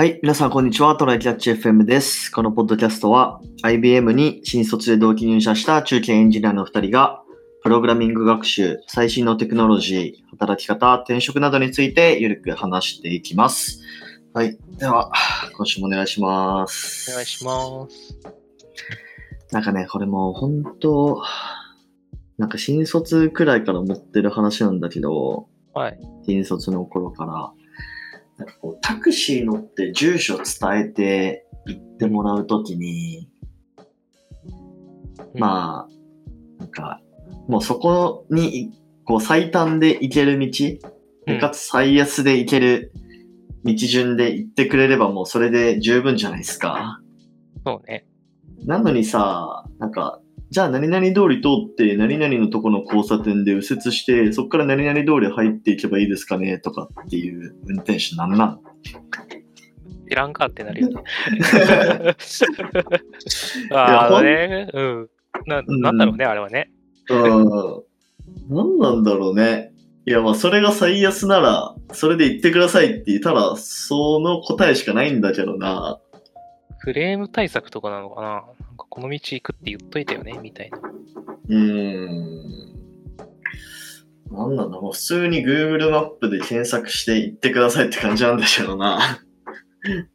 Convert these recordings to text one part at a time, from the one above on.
はい。皆さん、こんにちは。トライキャッチ FM です。このポッドキャストは、IBM に新卒で同期入社した中堅エンジニアの2人が、プログラミング学習、最新のテクノロジー、働き方、転職などについてゆるく話していきます。はい。では、今週もお願いします。お願いします。なんかね、これもう本当、なんか新卒くらいから持ってる話なんだけど、はい。新卒の頃から、なんかこうタクシー乗って住所伝えて行ってもらうときに、まあ、なんか、もうそこに、こう最短で行ける道、うんかつ最安で行ける道順で行ってくれればもうそれで十分じゃないですか。そうね。なのにさ、なんか、じゃあ何々通り通って何々のとこの交差点で右折して、そこから何々通り入っていけばいいですかねとかっていう運転手なんなんいらんかってなるよ ね。ああね。うん。な、なんだろうね、あれはね。うん。何なんだろうね。いや、まあ、それが最安なら、それで言ってくださいって言ったら、その答えしかないんだけどな。クレーム対策とかなのかな？なんかこの道行くって言っといたよね、みたいな。うーん。なんなんだ、もう普通に Google マップで検索して行ってくださいって感じなんだけどな。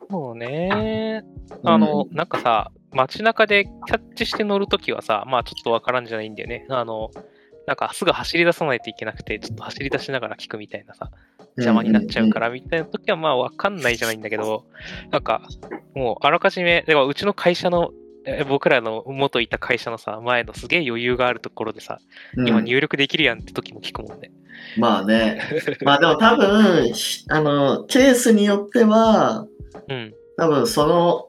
もうね。あの、なんかさ、街中でキャッチして乗るときはさ、まあちょっとわからんじゃないんだよね。あの、なんかすぐ走り出さないといけなくて、ちょっと走り出しながら聞くみたいなさ、邪魔になっちゃうからみたいな時はまあわかんないじゃないんだけど、なんかもうあらかじめ、でもうちの会社の、え僕らの元いた会社のさ、前のすげえ余裕があるところでさ、うん今入力できるやんって時も聞くもんね。まあね。まあでも多分、しあの、ケースによっては、うん。多分その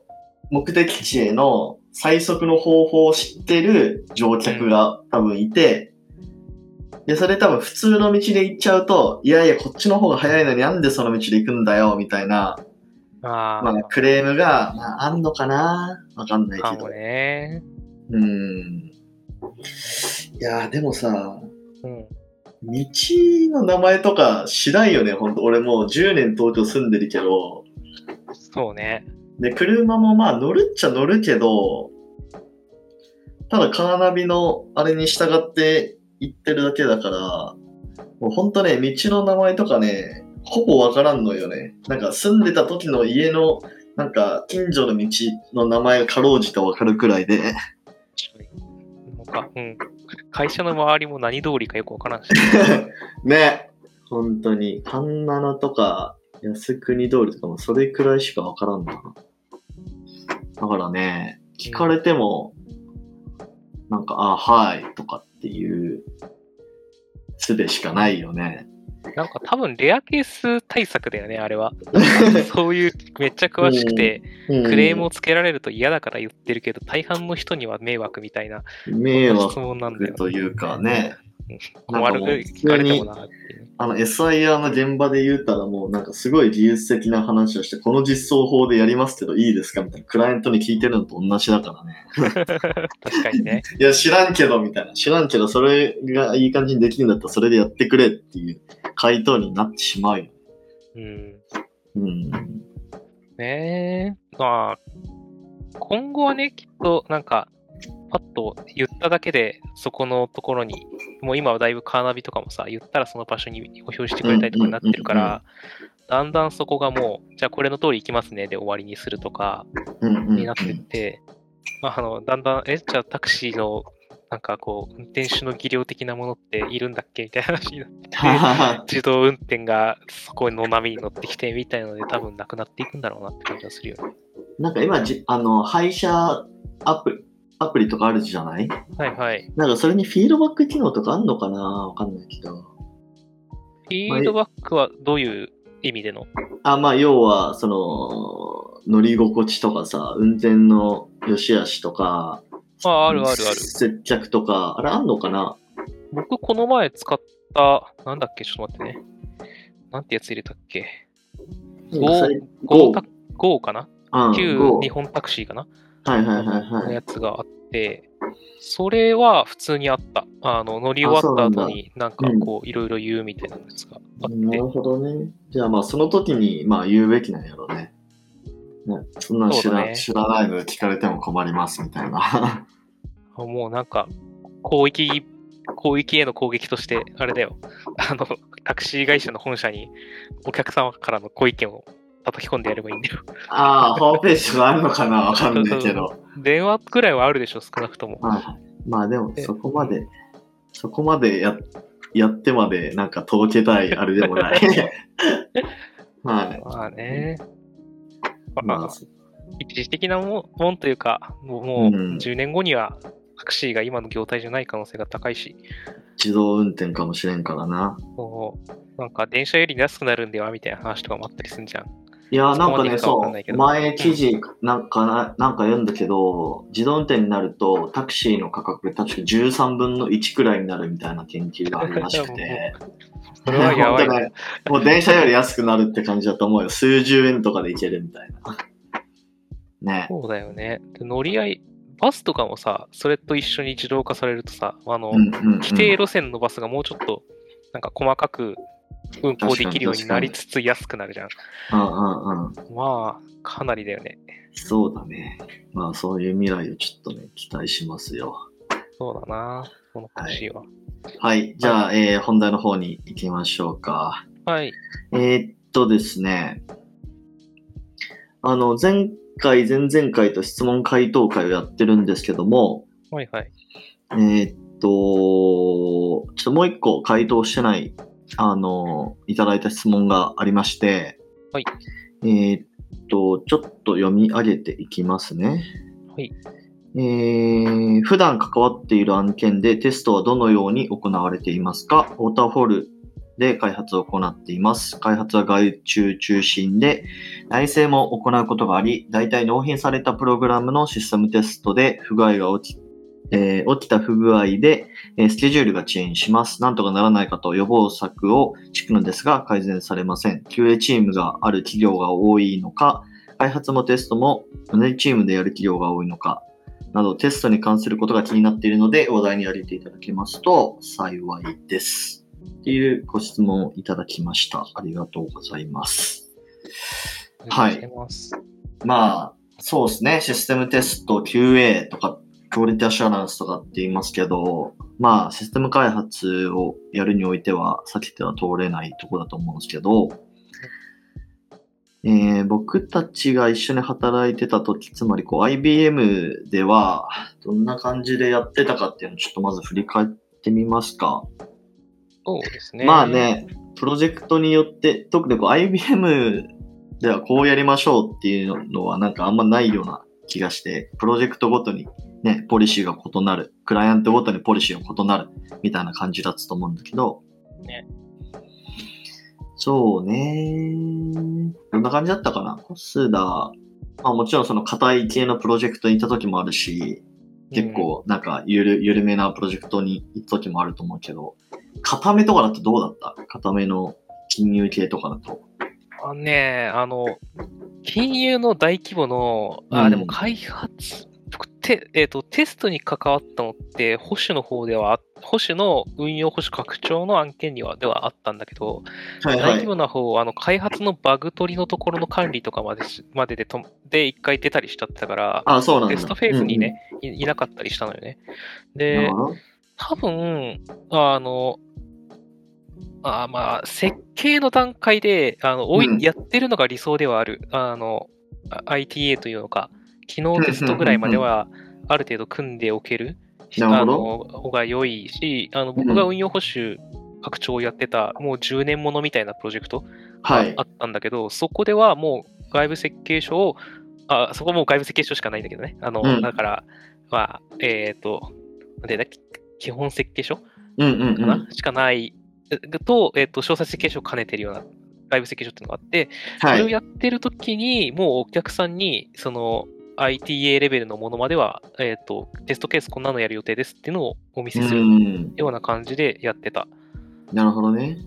目的地への最速の方法を知ってる乗客が多分いて、で、それ多分普通の道で行っちゃうと、いやいや、こっちの方が早いのになんでその道で行くんだよ、みたいな、あまあ、クレームが、まあ、あんのかな？わかんないけども。ね。うーん。いやー、でもさ、うん。道の名前とか知らんよね、ほんと。俺もう10年東京住んでるけど、そうね。で、車もまあ乗るっちゃ乗るけど、ただカーナビのあれに従って行ってるだけだから、もうほんとね、道の名前とかね、ほぼわからんのよね。なんか住んでた時の家の、なんか近所の道の名前がかろうじてわかるくらいで。なんか、うん。会社の周りも何通りかよくわからんし。ね。本当に。神奈とか、靖国通りとかもそれくらいしかわからんな。だからね、聞かれても、なんか、あ、はい、とかっていう、術しかないよね。なんか多分レアケース対策だよね、あれは。そういうめっちゃ詳しくて、ククレームをつけられると嫌だから言ってるけど、大半の人には迷惑みたいな迷質惑問なんだよ。というかね、困るなんかもう聞かれてもなってい。あの SIR の現場で言うたらもうなんかすごい技術的な話をして、この実装法でやりますけどいいですかみたいな、クライアントに聞いてるのと同じだからね。確かにね。いや、知らんけど、みたいな。知らんけど、それがいい感じにできるんだったら、それでやってくれっていう回答になってしまうよ。うん。うん。ねえ。まあ、今後はね、きっとなんか、パッと言っただけで、そこのところに、もう今はだいぶカーナビとかもさ、言ったらその場所に表示してくれたりとかになってるから、だんだんそこがもう、じゃあこれの通り行きますねで終わりにするとか、になってって、まあ、あの、だんだん、え、じゃあタクシーの、なんかこう、運転手の技量的なものっているんだっけ？みたいな話になって、自動運転がそこの波に乗ってきてみたいので、多分なくなっていくんだろうなって感じがするよね。なんか今じ、あの、配車アプリ、アプリとかあるじゃない？はいはい。なんかそれにフィードバック機能とかあんのかな？わかんないけど。フィードバックはどういう意味での？あ、まあ、要は、その、乗り心地とかさ、運転の良し悪しとか、あ、あるあるある。接客とか、あれあんのかな？僕、この前使った、なんだっけ、ちょっと待ってね。なんてやつ入れたっけ？ゴー、ゴー。タ、ゴーかな？うん旧 Go 日本タクシーかな？のはい。やつがあって、それは普通にあった。あの、乗り終わった後になんかこう、いろいろ言うみたいなやつがあってなる。ほどね。じゃあまあその時にまあ言うべきなんやろうね。ね、そんなん知ら,、ね知らないので聞かれても困りますみたいな。もうなんか、攻撃、攻撃への攻撃として、あれだよ。あの、タクシー会社の本社にお客様からのご意見を叩き込んでやればいいんだよ。ああ、ホームページがあるのかな？わかんないけど。電話くらいはあるでしょ、少なくとも。はい。まあでも、そこまで、そこまでややってまでなんか届けたいあれでもない。はい。まあね。ままああ、一時的なもんもんというか、もうもううん10年後にはタクシーが今の業態じゃない可能性が高いし、自動運転かもしれんからな。なんか電車より安くなるんではみたいな話とかもあったりするんじゃん。いや、なんかね、そう、前記事なんかな、なんか読んだけど、自動運転になるとタクシーの価格が確か13分の1くらいになるみたいな研究があるらしくて。それはやばい本当ね。もう電車より安くなるって感じだと思うよ。数十円とかで行けるみたいな。ね。そうだよね。で乗り合い、バスとかもさ、それと一緒に自動化されるとさ、あの、うんうんうん規定路線のバスがもうちょっと、なんか細かく運行できるようになりつつ安くなるじゃん。うんうんうん。まあ、かなりだよね。そうだね。まあそういう未来をちょっとね、期待しますよ。そうだな、このタクシーは。はい。じゃあ、えー本題の方に行きましょうか。はい。えーっとですね。あの、前回、前々回と質問回答会をやってるんですけども、はいはい。えーっと、ちょっともう一個回答してない、あの、いただいた質問がありまして、はい。えーっと、ちょっと読み上げていきますね。はい。えー普段関わっている案件でテストはどのように行われていますか？ウォーターフォールで開発を行っています。開発は外注中心で、内製も行うことがあり、大体納品されたプログラムのシステムテストで不具合が起き、えー起きた不具合で、えースケジュールが遅延します。なんとかならないかと予防策を敷くのですが改善されません。QA チームがある企業が多いのか、開発もテストも同じチームでやる企業が多いのか、などテストに関することが気になっているので、話題に挙げていただけますと幸いです。っていうご質問をいただきました。ありがとうございます。はいありがとうございます。まあ、そうですね。システムテスト、QA とか、クオリティアシュアランスとかって言いますけど、まあ、システム開発をやるにおいては、避けては通れないところだと思うんですけど、えー僕たちが一緒に働いてた時、つまりこう IBM では、どんな感じでやってたかっていうのをちょっとまず振り返ってみますか。そうですね。まあね、プロジェクトによって、特にこう IBM ではこうやりましょうっていうのはなんかあんまないような気がして、プロジェクトごとにね、ポリシーが異なる、クライアントごとにポリシーが異なるみたいな感じだったと思うんだけど、ね。そうね。どんな感じだったかな？コスダ、まあもちろんその硬い系のプロジェクトに行った時もあるし、結構なんかゆる、ゆるめなプロジェクトに行った時もあると思うけど、固めとかだとどうだった？固めの金融系とかだと。あのね、あの、金融の大規模の、あ、うん。でも開発、僕てえっ、と、テストに関わったのって、保守の方では、保守の運用保守拡張の案件にはではあったんだけど、はい大規模な方、あの、開発のバグ取りのところの管理とかまでしまででと、で、一回出たりしちゃってたから、あ、そうなんだ。テストフェーズにね、いいなかったりしたのよね。で多分、あの、あまあ、設計の段階で、あの、うんやってるのが理想ではある。あの、あ ITA というのか、機能テストぐらいまでは、ある程度組んでおける、あの、方が良いし、あの、僕が運用保守拡張をやってた、もう10年ものみたいなプロジェクトはいあ。ったんだけど、そこではもう外部設計書を、あ、そこもう外部設計書しかないんだけどね。あの、うんだから、まあ、えっ、と、なんでだっけ基本設計書うんうんうかな、ん。しかない、えと、えっ、と、詳細設計書を兼ねてるような外部設計書っていうのがあって、はい。それをやってる時に、もうお客さんに、その、ITA レベルのものまでは、えっ、と、テストケースこんなのやる予定ですっていうのをお見せするうん。ような感じでやってた。なるほどね。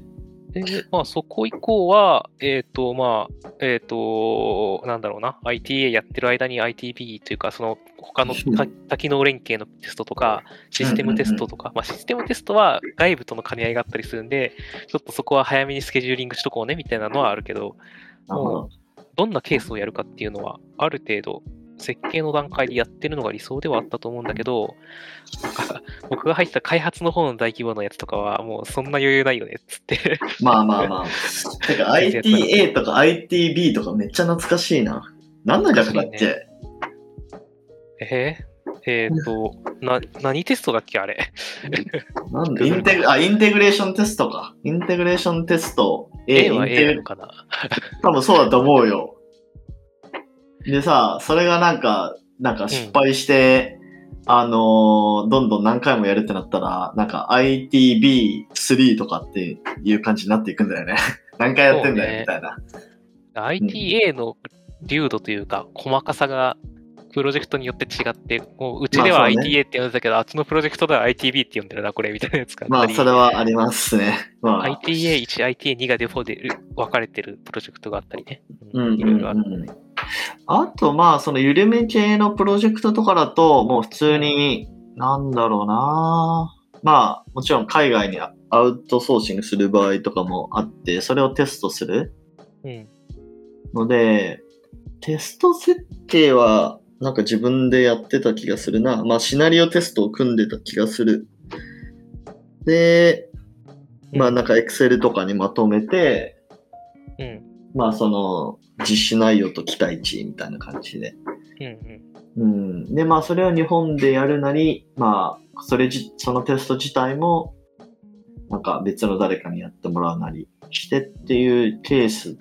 で、まあ、そこ以降は、えっ、と、まあ、えっ、と、なんだろうな、ITA やってる間に ITB というか、その、他の多多機能連携のテストとか、システムテストとか、まあ、システムテストは外部との兼ね合いがあったりするんで、ちょっとそこは早めにスケジューリングしとこうね、みたいなのはあるけど、なるほど。どんなケースをやるかっていうのは、ある程度、設計の段階でやってるのが理想ではあったと思うんだけど、なんか僕が入ってた開発の方の大規模なやつとかは、もうそんな余裕ないよねっつって。まあまあまあ。てか ITA とか ITB とかめっちゃ懐かしいな。何の略だっけえー？えーと、な、何テストだっけあれ？なんでインテグあ、インテグレーションテストか。インテグレーションテスト。A インはテ A かな多分そうだと思うよ。でさ、それがなんか、なんか失敗して、あのーどんどん何回もやるってなったら、なんか ITB3 とかっていう感じになっていくんだよね。何回やってんだよ、ねみたいな。ITA の流度というか、細かさが、プロジェクトによって違って、もううちでは ITA って呼んでたけど、あっちのプロジェクトでは ITB って呼んでるな、これ、みたいなやつがあまあ。それはありますね。まあ。ITA1、ITA2 がデフォで分かれてるプロジェクトがあったりね。うんうんいろいろあるうんあと、まあ、その緩め系のプロジェクトとかだと、もう普通に、なんだろうなまあ、もちろん海外にアウトソーシングする場合とかもあって、それをテストするうん。ので、テスト設計は、なんか自分でやってた気がするな。まあ、シナリオテストを組んでた気がする。で、まあ、なんか Excel とかにまとめて、うん。まあ、その、実施内容と期待値みたいな感じで。うん。うん。うん。で、まあ、それを日本でやるなり、まあ、それじ、そのテスト自体も、なんか別の誰かにやってもらうなりしてっていうケース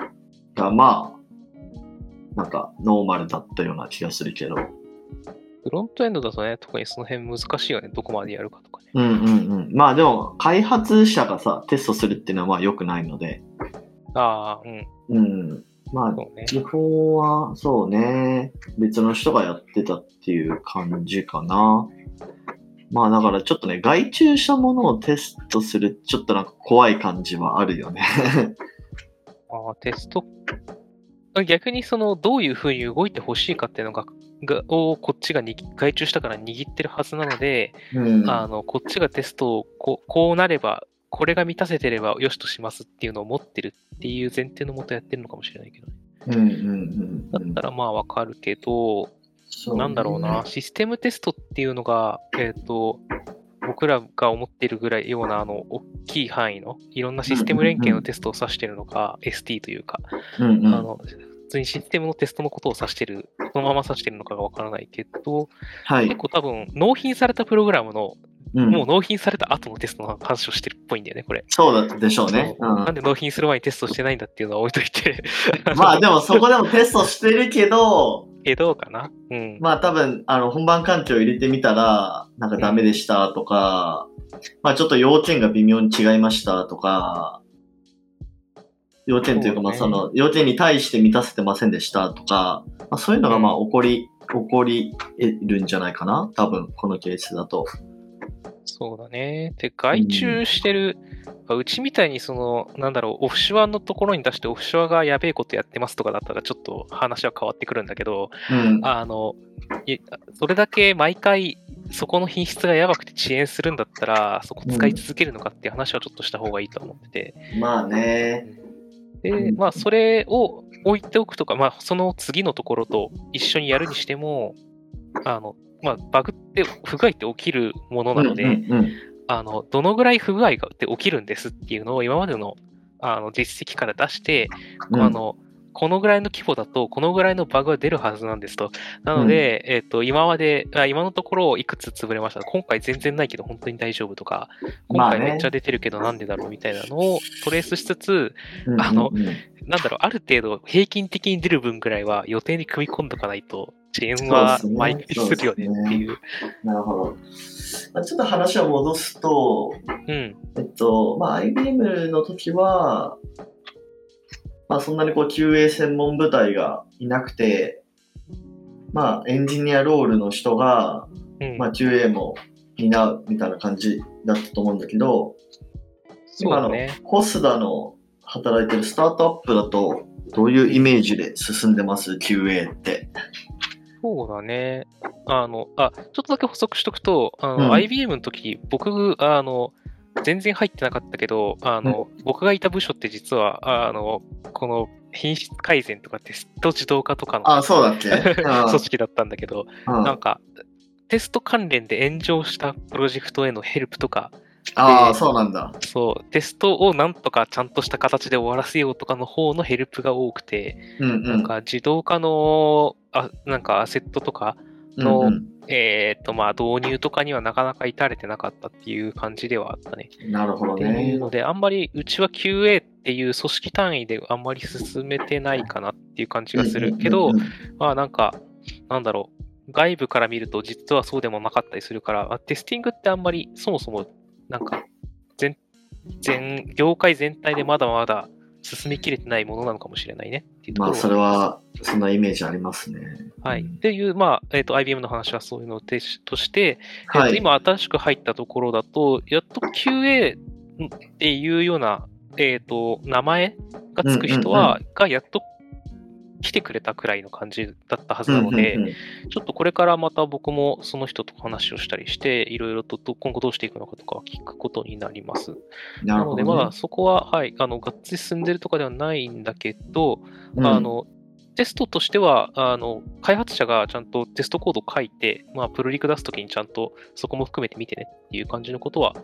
が、まあ、なんかノーマルだったような気がするけど。フロントエンドだとね、特にその辺難しいよね。どこまでやるかとかね。うんうんうん。まあでも、開発者がさ、テストするっていうのはまあ良くないので、ああ、うん。うん。まあ、ね。基本は、そうね、別の人がやってたっていう感じかな。まあだからちょっとね、外注したものをテストする、ちょっとなんか怖い感じはあるよね。ああ、テスト？逆にその、どういうふうに動いてほしいかっていうのが、がをこっちがに外注したから握ってるはずなので、うん。あの、こっちがテストをこうこうなれば、これが満たせてればよしとしますっていうのを持ってるっていう前提のもとやってるのかもしれないけどね。うんうんうんうんだったらまあわかるけど、ねなんだろうな、システムテストっていうのが、えっ、と、僕らが思っているぐらいような、あの、大きい範囲の、いろんなシステム連携のテストを指してるのか、ST というか、うんうんあの、普通にシステムのテストのことを指してる、そのまま指してるのかがわからないけど、はい結。構多分、納品されたプログラムの、うんもう納品された後のテストの話をしてるっぽいんだよね、これ。そうだでしょうね。そうなんで納品する前にテストしてないんだっていうのは置いといて。うん、まあでもそこでもテストしてるけど、え、どうかな？うん。まあ多分、あの、本番環境を入れてみたら、なんかダメでしたとか、まあちょっと要件が微妙に違いましたとか、要件というか、まあその、要件に対して満たせてませんでしたとか、まあそういうのがまあ起こり、起こり得るんじゃないかな？多分、このケースだと。そうだね。で、外注してる、うちみたいにその、なんだろう、オフショアのところに出してオフショアがやべえことやってますとかだったらちょっと話は変わってくるんだけど、うん。あの、いそれだけ毎回そこの品質がやばくて遅延するんだったら、そこ使い続けるのかっていう話はちょっとした方がいいと思ってて。まあね。で、うんまあ、それを置いておくとか、まあ、その次のところと一緒にやるにしても、あの、まあ、バグって、不具合って起きるものなので、うんうんうん。あの、どのぐらい不具合がって起きるんですっていうのを今までのあの実績から出して、うん。あの、このぐらいの規模だと、このぐらいのバグが出るはずなんですと。なので、えっ、と、今まで、あ今のところいくつ潰れました？今回全然ないけど本当に大丈夫とか、今回めっちゃ出てるけどなんでだろうみたいなのをトレースしつつ、うんあのうん。うんなんだろう、ある程度平均的に出る分ぐらいは予定に組み込んどかないと、遅延は毎回するよねっていう。なるほど。まあちょっと話を戻すと、うん。えっと、まあ、IBM の時は、まあ、そんなにこう QA 専門部隊がいなくて、まあ、エンジニアロールの人が、うん。まあ、QA も担うみたいな感じだったと思うんだけど、そうだね。コスダの働いてるスタートアップだと、どういうイメージで進んでます ?QA って。そうだね。あの、あ、ちょっとだけ補足しとくと、あの、うん。IBM の時、僕、あの、全然入ってなかったけど、あの、僕がいた部署って実は、あの、この品質改善とかテスト自動化とかのあ、そうだっけ？組織だったんだけど、うん。なんか、テスト関連で炎上したプロジェクトへのヘルプとか、ああ、そうなんだ。そう、テストをなんとかちゃんとした形で終わらせようとかの方のヘルプが多くて、うんうん。なんか自動化の、あなんかアセットとかの、うんうんえーっと、まあ導入とかにはなかなか至れてなかったっていう感じではあったね。なるほどっていうね。ので、あんまりうちは QA っていう組織単位であんまり進めてないかなっていう感じがするけどまあなんか、なんだろう、外部から見ると実はそうでもなかったりするから、あテスティングってあんまりそもそも、なんか、全、全、業界全体でまだまだ進みきれてないものなのかもしれないねっていうところまあ、それは、そんなイメージありますね。はい。うんっていう、まあ、えっ、と、IBM の話はそういうのととして、えっとはい。今新しく入ったところだと、やっと QA っていうような、えっ、と、名前がつく人は、がやっと来てくれたくらいの感じだったはずなので、うんうんうんちょっとこれからまた僕もその人と話をしたりして、いろいろとど今後どうしていくのかとか聞くことになります。なので。まだそこは、はい、あの、がっつり進んでるとかではないんだけど、うんあ、の、テストとしては、あの、開発者がちゃんとテストコードを書いて、まあ、プルリク出すときにちゃんとそこも含めて見てねっていう感じのことは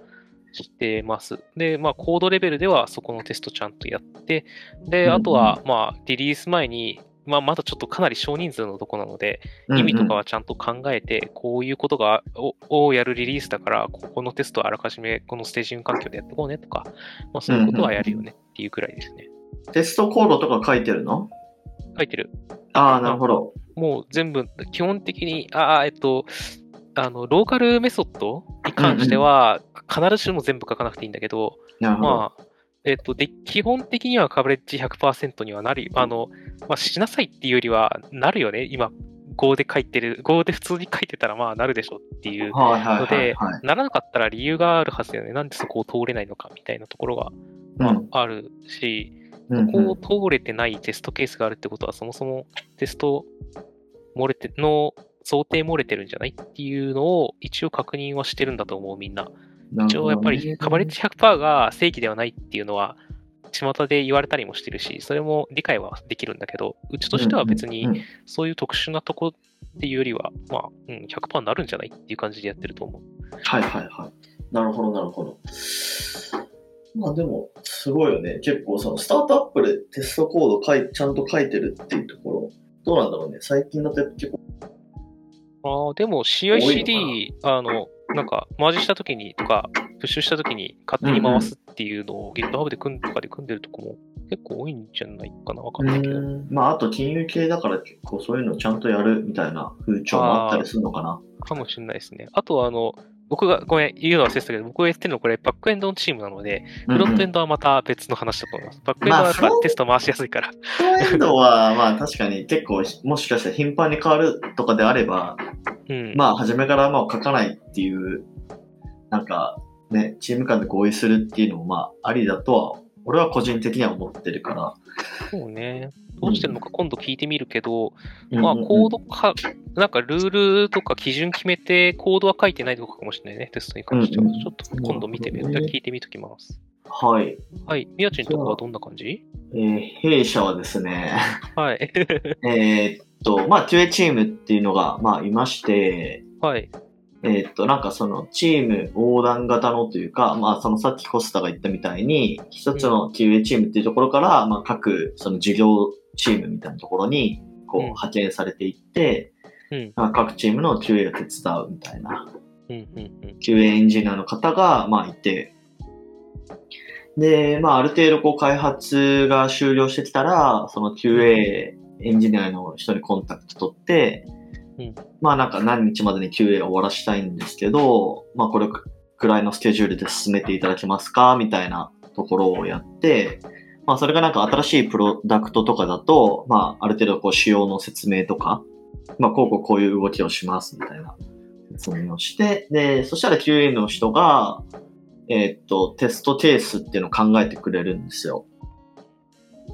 知ってます。で、まあ、コードレベルではそこのテストちゃんとやって、で、あとは、まあ、リリース前に、まあ、まだちょっとかなり少人数のとこなので、意味とかは、はちゃんと考えて、こういうことが、ををやるリリースだから、ここのテストはあらかじめこのステージング環境でやっていこうねとか、まあ、そういうことはやるよねっていうくらいですね。テストコードとか書いてるの？書いてる。ああ、なるほど。もう全部、基本的に、ああ、えっと、あの、ローカルメソッドに関しては、必ずしも全部書かなくていいんだけど、なるほど。まあ、えっと、で、基本的にはカバレッジ100%にはなるよ。あの、まあ、しなさいっていうよりは、なるよね。今、Go で書いてる、Go で普通に書いてたら、まあ、なるでしょっていうのではい。ならなかったら理由があるはずだよね。なんでそこを通れないのかみたいなところが、まうんあ、あるし、うんここを通れてないテストケースがあるってことは、そもそもテスト漏れて、の想定漏れてるんじゃないっていうのを一応確認はしてるんだと思う、みんな。一応やっぱりカバレッジ100%が正規ではないっていうのは、巷で言われたりもしてるし、それも理解はできるんだけど、うちとしては別にそういう特殊なとこっていうよりは、まあ、うん、100%になるんじゃないっていう感じでやってると思う。はいはいはい。なるほどなるほど。まあでも、すごいよね。結構そのスタートアップでテストコード書いちゃんと書いてるっていうところ、どうなんだろうね。最近だと結構、ああ、でも CICD、あの、なんか、マージしたときにとか、プッシュしたときに勝手に回すっていうのを GitHub で組んとかで組んでるとこも結構多いんじゃないかなわかんないけど。うんまああと金融系だから結構そういうのちゃんとやるみたいな風潮もあったりするのかな。かもしれないですね。あとは、あの、僕が、ごめん、言うの忘れてたけど、僕がやってるのはこれ、バックエンドのチームなので、フロントエンドはまた別の話だと思います。バックエンドはやっぱテスト回しやすいから。フロントエンドはまあ確かに結構もしかしたら頻繁に変わるとかであれば、うん。まあ初めからまあ書かないっていう、なんかね、チーム間で合意するっていうのもまあありだとは、俺は個人的には思ってるから。そうね。どうしてるのか今度聞いてみるけど、まあ、コードか、なんかルールとか基準決めて、コードは書いてないとかかもしれないね、テストに関しては。ちょっと今度見てみる。なるほどね聞いてみときます。はい。はい。みやちんとかはどんな感じ？えー弊社はですね、はい。えーっと、まあ QA チームっていうのがまあいまして、はい。えーっと、なんかそのチーム横断型のというか、まあそのさっきコスタが言ったみたいに、一つの QA チームっていうところから、まあ各その事業チームみたいなところに、こううん派遣されていって、うん。まあ各チームの QA を手伝うみたいな、うん。うん。うん。QA エンジニアの方が、まあいて、で、まあある程度こう開発が終了してきたら、その QA エンジニアの人にコンタクト取って、うんまあなんか何日までに QA を終わらしたいんですけど、まあこれくらいのスケジュールで進めていただけますかみたいなところをやって、まあそれがなんか新しいプロダクトとかだと、まあある程度こう仕様の説明とか、まあこうこうこういう動きをしますみたいな説明をして、で、そしたら QA の人が、えーっと、テストケースっていうのを考えてくれるんですよ。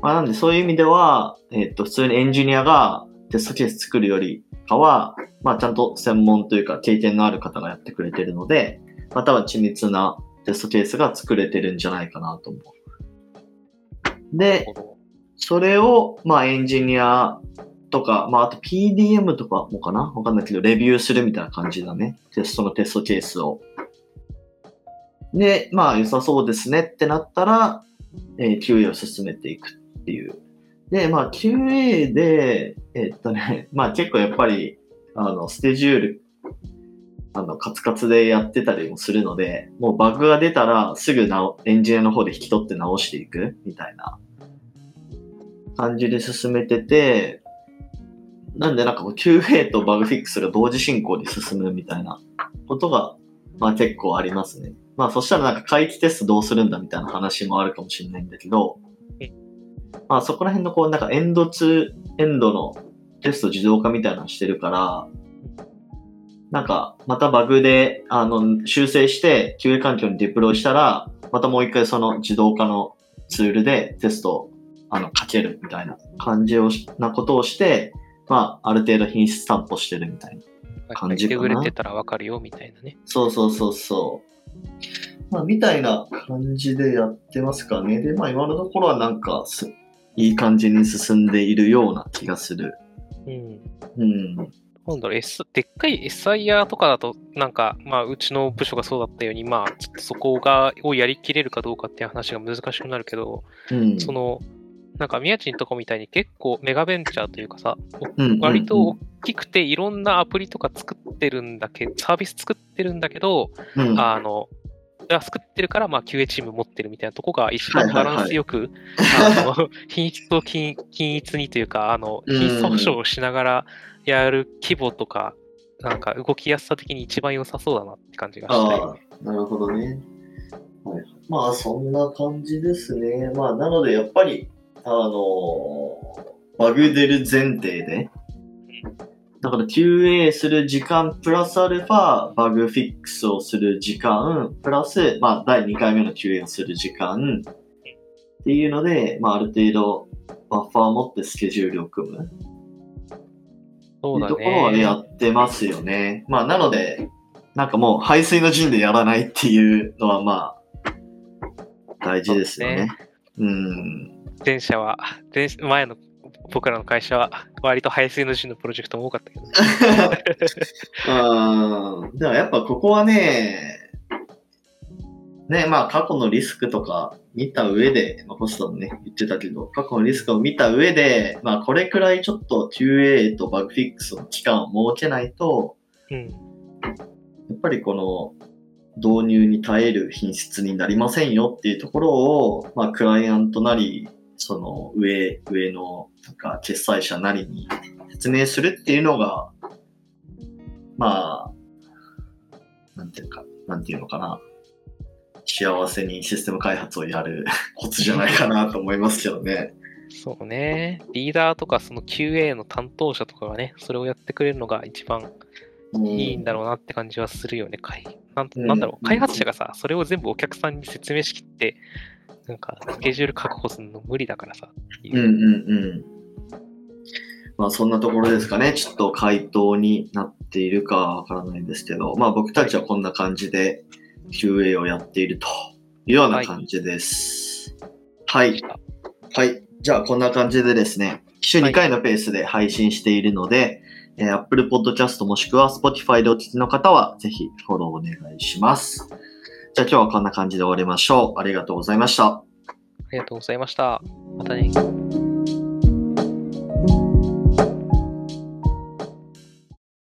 まあなんでそういう意味では、えーっと、普通にエンジニアがテストケース作るよりかは、まあちゃんと専門というか経験のある方がやってくれてるので、または緻密なテストケースが作れてるんじゃないかなと思う。で、それを、まあエンジニアとか、まああと PDM とかもかな？わかんないけど、レビューするみたいな感じだね。テストのテストケースを。で、まあ良さそうですねってなったら、えー QA を進めていくっていう。で、まあ QA で、えーっとね、まあ結構やっぱり、あの、スケジュール、あの、カツカツでやってたりもするので、もうバグが出たらすぐなおエンジニアの方で引き取って直していくみたいな感じで進めてて、なんでなんかこう QA とバグフィックスが同時進行で進むみたいなことが、まあ結構ありますね。まあそしたらなんか回帰テストどうするんだみたいな話もあるかもしれないんだけど、まあそこら辺のこうなんかエンドツーエンドのテスト自動化みたいなのしてるから、なんかまたバグであの修正して QA 環境にデプロイしたら、またもう一回その自動化のツールでテストをあのかけるみたいな感じをしなことをして、まあある程度品質担保してるみたいな。感じかなれてたらわかるよみたいなね。そうそうそうそう。まあ、みたいな感じでやってますかね。で、まあ、今のところはなんかす、いい感じに進んでいるような気がする。うん。うん。なんだろう、S、でっかい SIR とかだと、なんか、まあ、うちの部署がそうだったように、まあ、ちょっとそこが、をやりきれるかどうかっていう話が難しくなるけど、うん。その、なんか、宮地んとこみたいに結構メガベンチャーというかさ、うん、割と大きくていろんなアプリとか作ってるんだけど、サービス作ってるんだけど、うん、あの、が作ってるから、まあ、QA チーム持ってるみたいなとこが一番バランスよく、あの、品質を均均一にというか、あの、うん。品質保証をしながらやる規模とか、なんか動きやすさ的に一番良さそうだなって感じがしたあよね。あ、なるほどね。はい、まあ、そんな感じですね。まあ、なので、やっぱり、あのバグ出る前提で、だから QA する時間プラスアルファバグフィックスをする時間プラス、まあ、第2回目の QA をする時間っていうので、まあ、ある程度バッファーを持ってスケジュールを組むそうだっていうところはね、やね。ってますよね。まあ、なので、なんかもう排水の陣でやらないっていうのはまあ、大事ですよね。うん。前者は、前前の僕らの会社は、割と排水の陣のプロジェクトも多かったけどね。うん。でもやっぱここはね、ね、まあ過去のリスクとか見た上で、まあホストもね、言ってたけど、過去のリスクを見た上で、まあこれくらいちょっと QA とバグフィックスの期間を設けないと、うん。やっぱりこの導入に耐える品質になりませんよっていうところを、まあクライアントなり、その上、上のなんか決済者なりに説明するっていうのが、まあ、なんていうか、なんていうのかな。幸せにシステム開発をやる コツじゃないかなと思いますけどね。そうね。リーダーとかその QA の担当者とかがね、それをやってくれるのが一番いいんだろうなって感じはするよね。開なんうんなんだろう、開発者がさ、それを全部お客さんに説明しきって、なんかスケジュール確保するの無理だからさ。うんうんうん。まあそんなところですかね。ちょっと回答になっているかわからないですけど、まあ僕たちはこんな感じで QA をやっているというような感じです。はい。はい。じゃあこんな感じでですね、週2回のペースで配信しているので、えー Apple Podcast もしくは Spotify でお聞きの方はぜひフォローお願いします。じゃあ今日はこんな感じで終わりましょう。ありがとうございました。ありがとうございました。またね。